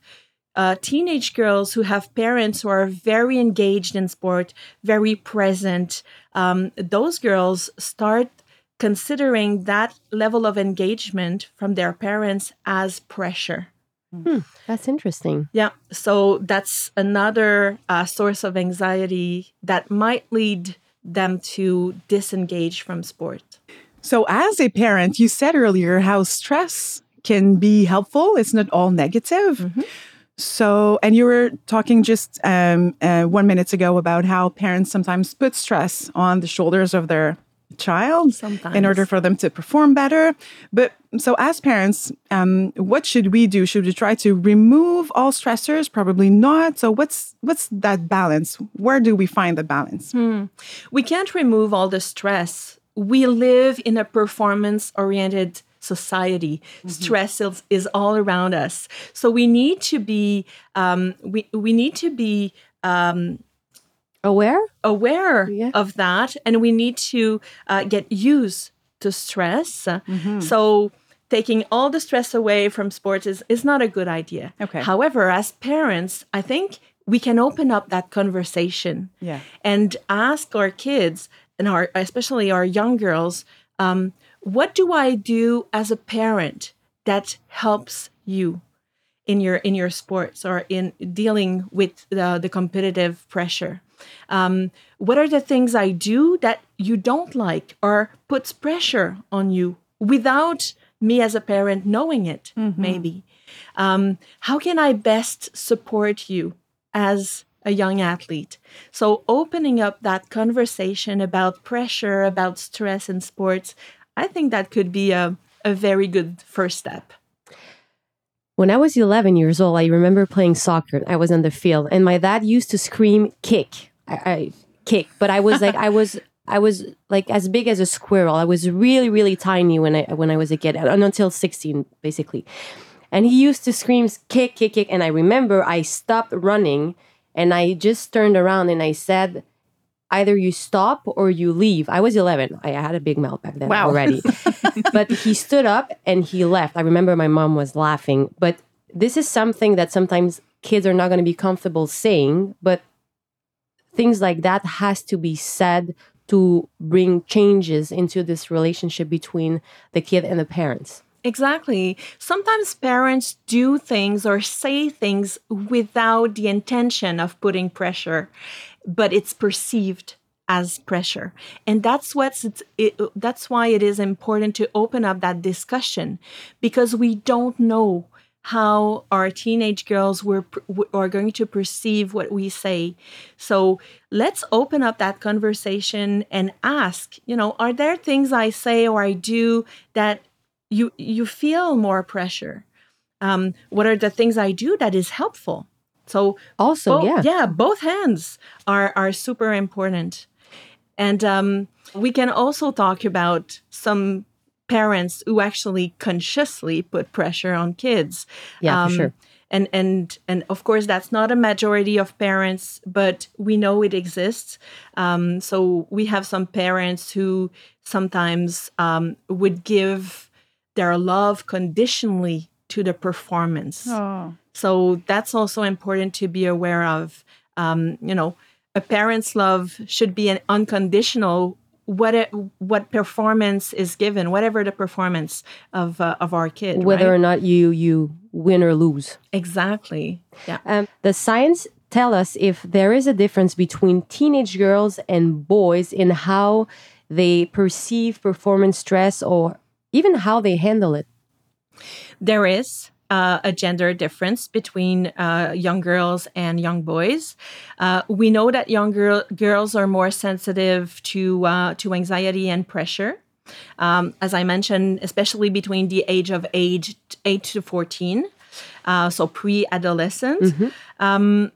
uh, teenage girls who have parents who are very engaged in sport, very present, um, those girls start considering that level of engagement from their parents as pressure. Hmm, that's interesting. Yeah, so that's another uh, source of anxiety that might lead them to disengage from sport. So, as a parent, you said earlier how stress can be helpful, it's not all negative. Mhm. So, and you were talking just um, uh, one minute ago about how parents sometimes put stress on the shoulders of their child Sometimes. in order for them to perform better. But so, as parents, um, what should we do? Should we try to remove all stressors? Probably not. So, what's what's that balance? Where do we find the balance? we can't remove all the stress. We live in a performance oriented society. Stress is, is all around us. So we need to be um, we, we need to be um, Aware? aware Yeah. of that and we need to uh, get used to stress. Mm-hmm. So taking all the stress away from sports is, is not a good idea. Okay. However, as parents, I think we can open up that conversation Yeah. and ask our kids and our especially our young girls um, what do i do as a parent that helps you in your in your sports or in dealing with the, the competitive pressure? Um, what are the things i do that you don't like or puts pressure on you without me as a parent knowing it maybe? Um, how can i best support you as a young athlete. So, opening up that conversation about pressure, about stress in sports, I think that could be a, a very good first step. When I was 11 years old, I remember playing soccer. I was on the field, and my dad used to scream, "Kick!" I, I kick, but I was like, I was, I was like as big as a squirrel. I was really, really tiny when I when I was a kid, and until 16, basically. And he used to scream, "Kick, kick, kick!" And I remember I stopped running, and I just turned around and I said, "Either you stop or you leave." I was 11. I had a big mouth back then Wow. already but he stood up and he left. I remember my mom was laughing, but this is something that sometimes kids are not going to be comfortable saying, but things like that has to be said to bring changes into this relationship between the kid and the parents. Exactly. Sometimes parents do things or say things without the intention of putting pressure, but it's perceived as pressure. And that's what's it, that's why it is important to open up that discussion because we don't know how our teenage girls were are going to perceive what we say. So let's open up that conversation and ask, you know, are there things I say or I do that you you feel more pressure? Um, what are the things I do that is helpful? So Also, both, yeah. yeah, both hands are are super important. And um, we can also talk about some parents who actually consciously put pressure on kids. Yeah, for Um, sure. And and and of course that's not a majority of parents, but we know it exists. Um, so we have some parents who sometimes um, would give their love conditionally to the performance. Oh. So that's also important to be aware of. Um, you know, a parent's love should be an unconditional. What it, what performance is given, whatever the performance of uh, of our kid, Whether right? or not you you win or lose. exactly, yeah. Um, the science tell us if there is a difference between teenage girls and boys in how they perceive performance stress or even how they handle it. There is uh, a gender difference between uh, young girls and young boys. Uh, we know that young girl, girls are more sensitive to uh, to anxiety and pressure. Um, as I mentioned, especially between the age of age 8 to 14, uh, so pre adolescent. Um,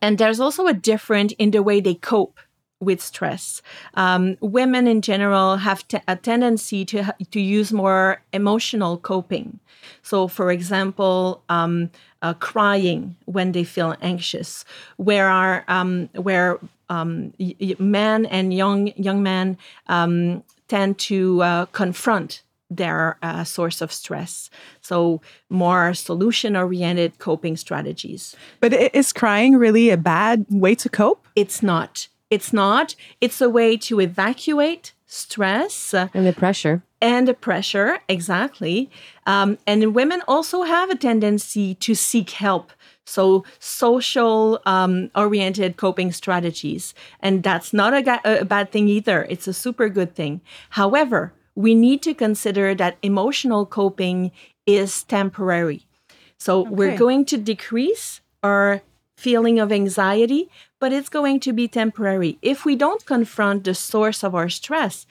and there's also a difference in the way they cope with stress. Um, women in general have te- a tendency to ha- to use more emotional coping. So, for example, um, uh, crying when they feel anxious, where are um, where um, y- y- men and young young men um, tend to uh, confront their uh, source of stress. So, more solution oriented coping strategies. But is crying really a bad way to cope? It's not. It's not. It's a way to evacuate stress And the pressure. and the pressure, exactly. Um, and women also have a tendency to seek help. So, social um, oriented coping strategies. And that's not a, a bad thing either. It's a super good thing. However, we need to consider that emotional coping is temporary. So, we're going to decrease our feeling of anxiety, but it's going to be temporary. If we don't confront the source of our stress,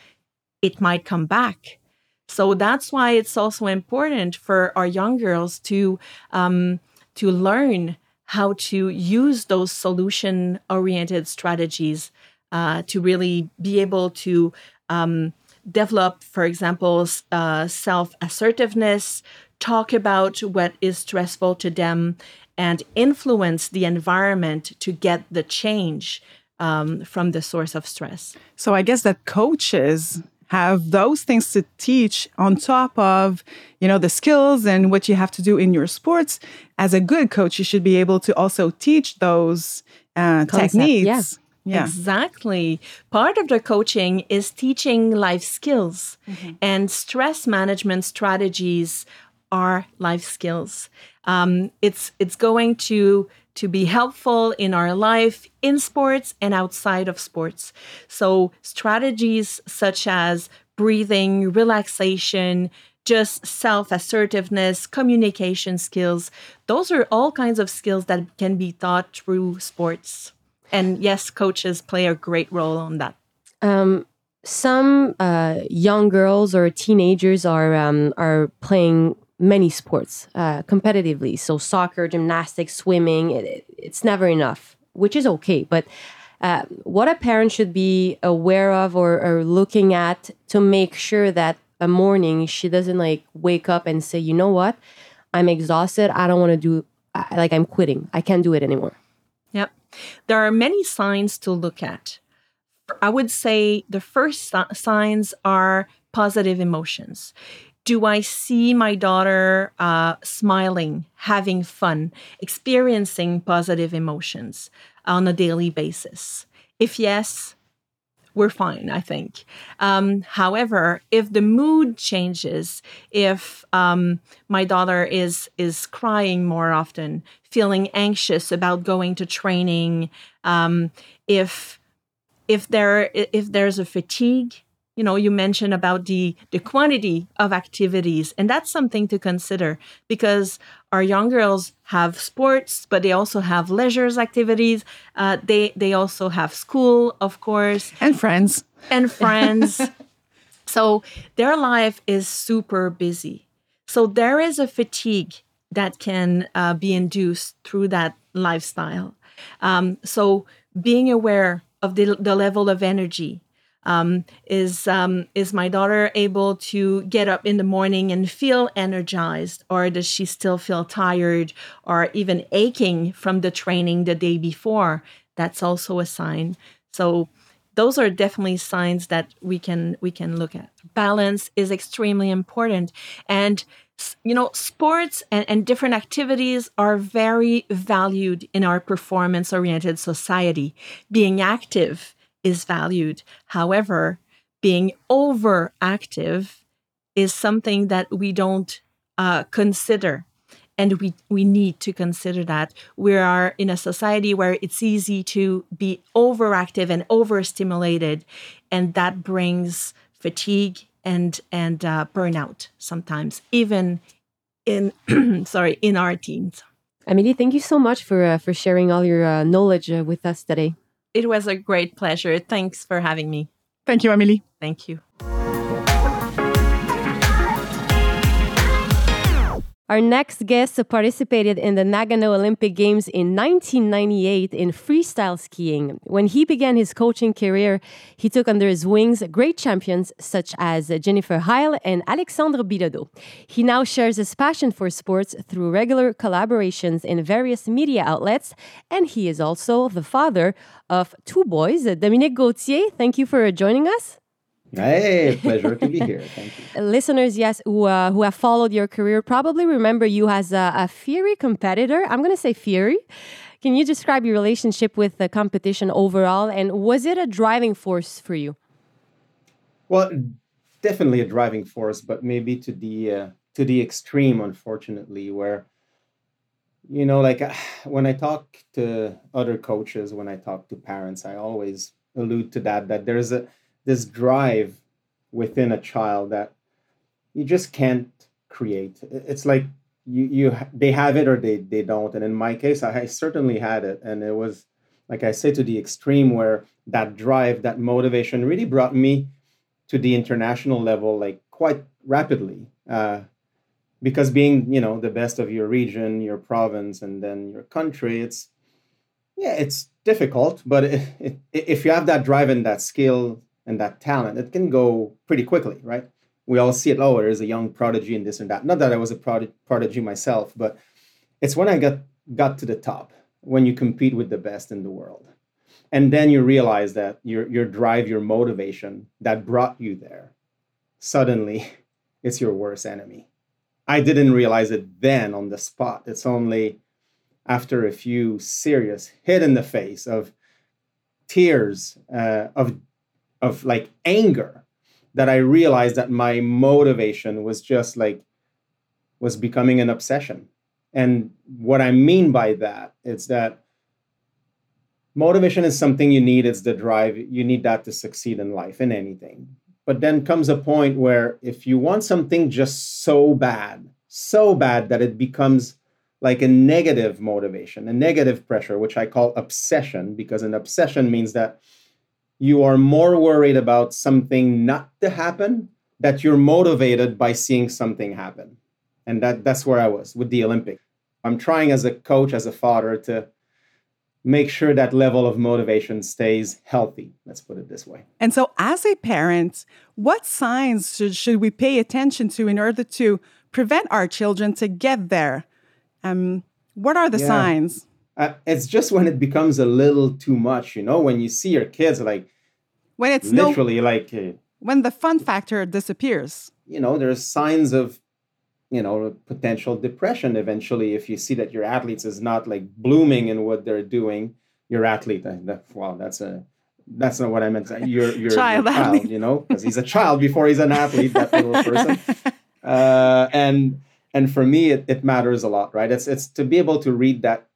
it might come back. So that's why it's also important for our young girls to um, to learn how to use those solution oriented strategies uh, to really be able to um, develop, for example, uh, self assertiveness, talk about what is stressful to them, and influence the environment to get the change um, from the source of stress. So I guess that coaches have those things to teach on top of, you know, the skills and what you have to do in your sports. As a good coach, you should be able to also teach those uh, techniques. yeah. Yeah. Exactly. Part of the coaching is teaching life skills, and stress management strategies are life skills. Um, it's it's going to to be helpful in our life in sports and outside of sports. So strategies such as breathing, relaxation, just self assertiveness, communication skills, those are all kinds of skills that can be taught through sports. And yes, coaches play a great role on that. Um, some uh, young girls or teenagers are um, are playing many sports uh, competitively. So soccer, gymnastics, swimming. It, it- it's never enough, which is okay. But uh, what a parent should be aware of or, or looking at to make sure that a morning she doesn't like wake up and say, you know what, I'm exhausted. I don't want to do. I- Like I'm quitting. I can't do it anymore. Yep. There are many signs to look at. I would say the first signs are positive emotions. Do I see my daughter uh, smiling, having fun, experiencing positive emotions on a daily basis? If yes, we're fine, I think. Um, however, if the mood changes, if um, my daughter is is crying more often, feeling anxious about going to training, um, if if there if there's a fatigue, you know, you mentioned about the the quantity of activities, and that's something to consider because our young girls have sports, but they also have leisures activities. Uh, they they also have school, of course And friends. and friends. so their life is super busy. So there is a fatigue that can uh, be induced through that lifestyle. Um, so being aware of the, the level of energy. Um, is um, is my daughter able to get up in the morning and feel energized, or does she still feel tired, or even aching from the training the day before? That's also a sign. So those are definitely signs that we can we can look at balance is extremely important and you know sports and, and different activities are very valued in our performance oriented society being active is valued. However being overactive is something that we don't uh, consider and we we need to consider that. We are in a society where it's easy to be overactive and overstimulated and that brings fatigue and and uh, burnout sometimes even in sorry in our teens. Amélie, thank you so much for uh, for sharing all your uh, knowledge uh, with us today. It was a great pleasure. Thanks for having me. Thank you, Amélie. thank you Our next guest participated in the Nagano Olympic Games in 1998 in freestyle skiing. When he began his coaching career, he took under his wings great champions such as Jennifer Heil and Alexandre Bilodeau. He now shares his passion for sports through regular collaborations in various media outlets, and he is also the father of two boys. Dominick Gauthier, thank you for joining us. Hey, pleasure to be here. Thank you. Listeners, yes, who, uh, who have followed your career probably remember you as a, a Fury competitor. I'm going to say Fury. Can you describe your relationship with the competition overall, and was it a driving force for you? Well, definitely a driving force, but maybe to the uh, to the extreme, unfortunately, where you know, like when I talk to other coaches, when I talk to parents, I always allude to that that there's a this drive within a child that you just can't create. It's like you you they have it or they they don't. And in my case, I, I certainly had it, and it was like I say to the extreme where that drive, that motivation, really brought me to the international level like quite rapidly. Uh, because being you know the best of your region, your province, and then your country, it's yeah, it's difficult. But it, it, if you have that drive and that skill and that talent, it can go pretty quickly, right? We all see it. Oh, there's a young prodigy and this and that. Not that I was a prod- prodigy myself, but it's when I got got to the top when you compete with the best in the world, and then you realize that your your drive, your motivation that brought you there, suddenly, it's your worst enemy. I didn't realize it then on the spot. It's only after a few serious hit in the face of tears uh, of of like anger that I realized that my motivation was just like was becoming an obsession. And what I mean by that is that motivation is something you need, it's the drive. You need that to succeed in life, in anything. But then comes a point where if you want something just so bad, so bad that it becomes like a negative motivation, a negative pressure, which I call obsession, because an obsession means that you are more worried about something not to happen that you're motivated by seeing something happen. And that that's where i was with the olympic i'm trying as a coach as a father to make sure that level of motivation stays healthy. Let's put it this way. And so as a parent what signs should, should we pay attention to in order to prevent our children to get there? Um, what are the yeah. signs uh, it's just when it becomes a little too much you know when you see your kids like when it's literally no, like uh, when the fun factor disappears you know there's signs of you know potential depression eventually if you see that your athletes is not like blooming in what they're doing your athlete uh, that, wow that's a that's not what I meant. You're, you're child, your child you know, because he's a child before he's an athlete. That little person, uh, and and for me, it, it matters a lot, right? It's it's to be able to read that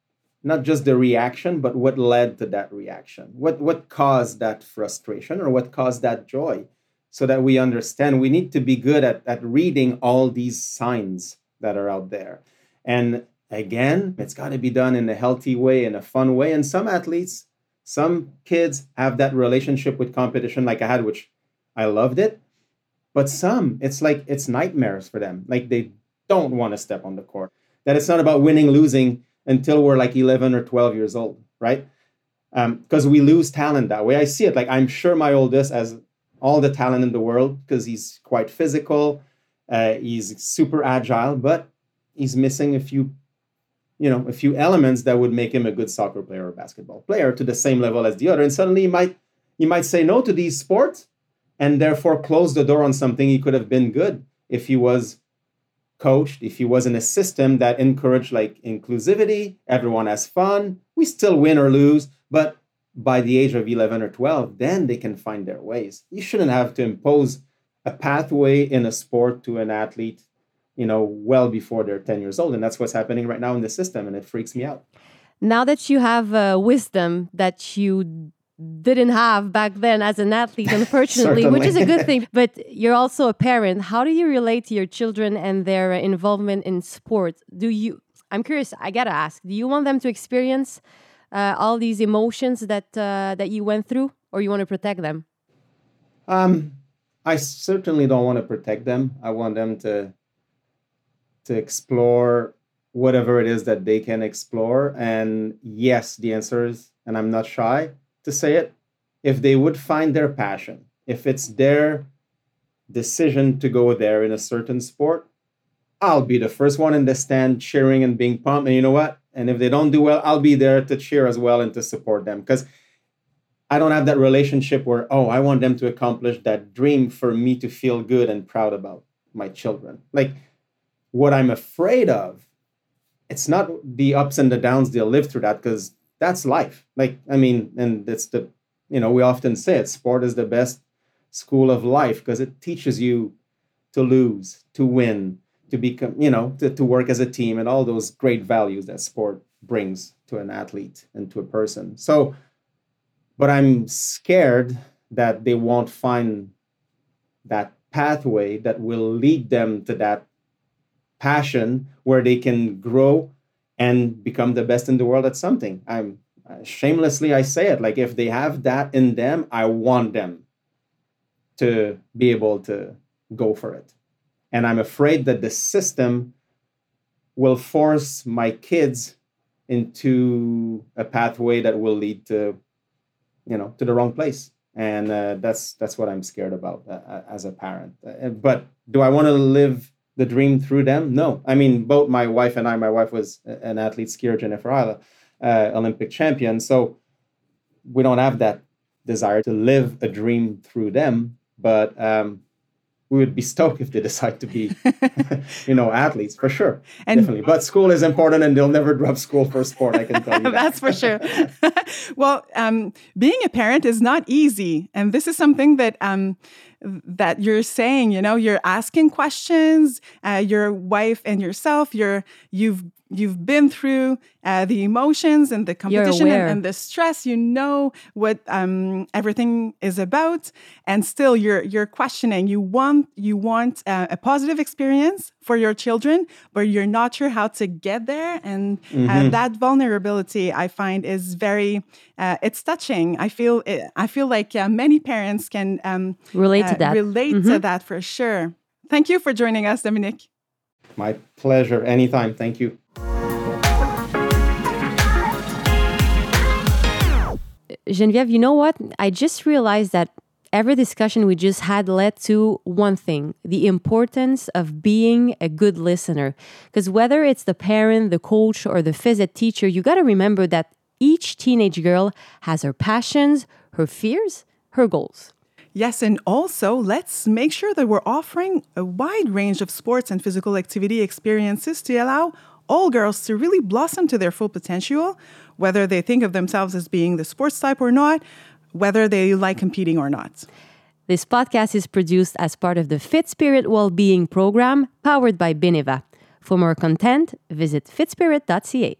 not just the reaction, but what led to that reaction. What what caused that frustration or what caused that joy? So that we understand we need to be good at, at reading all these signs that are out there. And again, it's got to be done in a healthy way, in a fun way. And some athletes, some kids have that relationship with competition like I had, which I loved it. But some, it's like it's nightmares for them. Like they don't want to step on the court. That it's not about winning, losing until we're like 11 or 12 years old, right? Because um, we lose talent that way. I see it. Like I'm sure my oldest has all the talent in the world because he's quite physical, uh, he's super agile, but he's missing a few, you know, a few elements that would make him a good soccer player or basketball player to the same level as the other. And suddenly he might you might say no to these sports and therefore close the door on something he could have been good if he was coached, if he was in a system that encouraged like inclusivity, everyone has fun, we still win or lose, but by the age of 11 or 12, then they can find their ways. You shouldn't have to impose a pathway in a sport to an athlete, you know, well before they're 10 years old. And that's what's happening right now in the system, and it freaks me out. Now that you have uh, wisdom that you didn't have back then as an athlete, unfortunately, which is a good thing. But you're also a parent. How do you relate to your children and their involvement in sports? Do you? I'm curious. I gotta ask. Do you want them to experience uh, all these emotions that uh, that you went through, or you want to protect them? Um, I certainly don't want to protect them. I want them to to explore whatever it is that they can explore. And yes, the answer is, and I'm not shy to say it, if they would find their passion, if it's their decision to go there in a certain sport, I'll be the first one in the stand cheering and being pumped. And you know what? And if they don't do well, I'll be there to cheer as well and to support them. Because I don't have that relationship where, oh, I want them to accomplish that dream for me to feel good and proud about my children. Like what I'm afraid of, it's not the ups and the downs they'll live through that because that's life. Like, I mean, and it's the, you know, we often say it sport is the best school of life because it teaches you to lose, to win, to become, you know, to, to work as a team and all those great values that sport brings to an athlete and to a person. So, but I'm scared that they won't find that pathway that will lead them to that passion where they can grow and become the best in the world at something. I'm uh, shamelessly I say it like if they have that in them, I want them to be able to go for it. And I'm afraid that the system will force my kids into a pathway that will lead to you know to the wrong place and uh, that's that's what i'm scared about uh, uh as a parent uh, but do i want to live the dream through them no i mean both my wife and i my wife was an athlete skier Jennifer Heil, uh, olympic champion so we don't have that desire to live a dream through them but um, we would be stoked if they decide to be, you know, athletes for sure. And definitely. But school is important and they'll never drop school for sport, I can tell you. That. That's for sure. well, um, being a parent is not easy. And this is something that um, that you're saying, you know, you're asking questions, uh, your wife and yourself, you're you've you've been through uh, the emotions and the competition and, and, the stress. You know what um, everything is about. And still you're you're questioning. You want you want uh, a positive experience for your children but you're not sure how to get there. And uh, mm-hmm. that vulnerability i find is very uh, it's touching. I feel it, i feel like uh, many parents can um, relate to that. relate mm-hmm. to that for sure. Thank you for joining us Dominick. My pleasure. Anytime. Thank you. Geneviève, you know what? I just realized that every discussion we just had led to one thing the importance of being a good listener. Because whether it's the parent, the coach, or the phys ed teacher, you got to remember that each teenage girl has her passions, her fears, her goals. Yes, and also let's make sure that we're offering a wide range of sports and physical activity experiences to allow all girls to really blossom to their full potential whether they think of themselves as being the sports type or not, whether they like competing or not. This podcast is produced as part of the FitSpirit Wellbeing Program powered by Beneva. For more content, visit fitspirit.ca.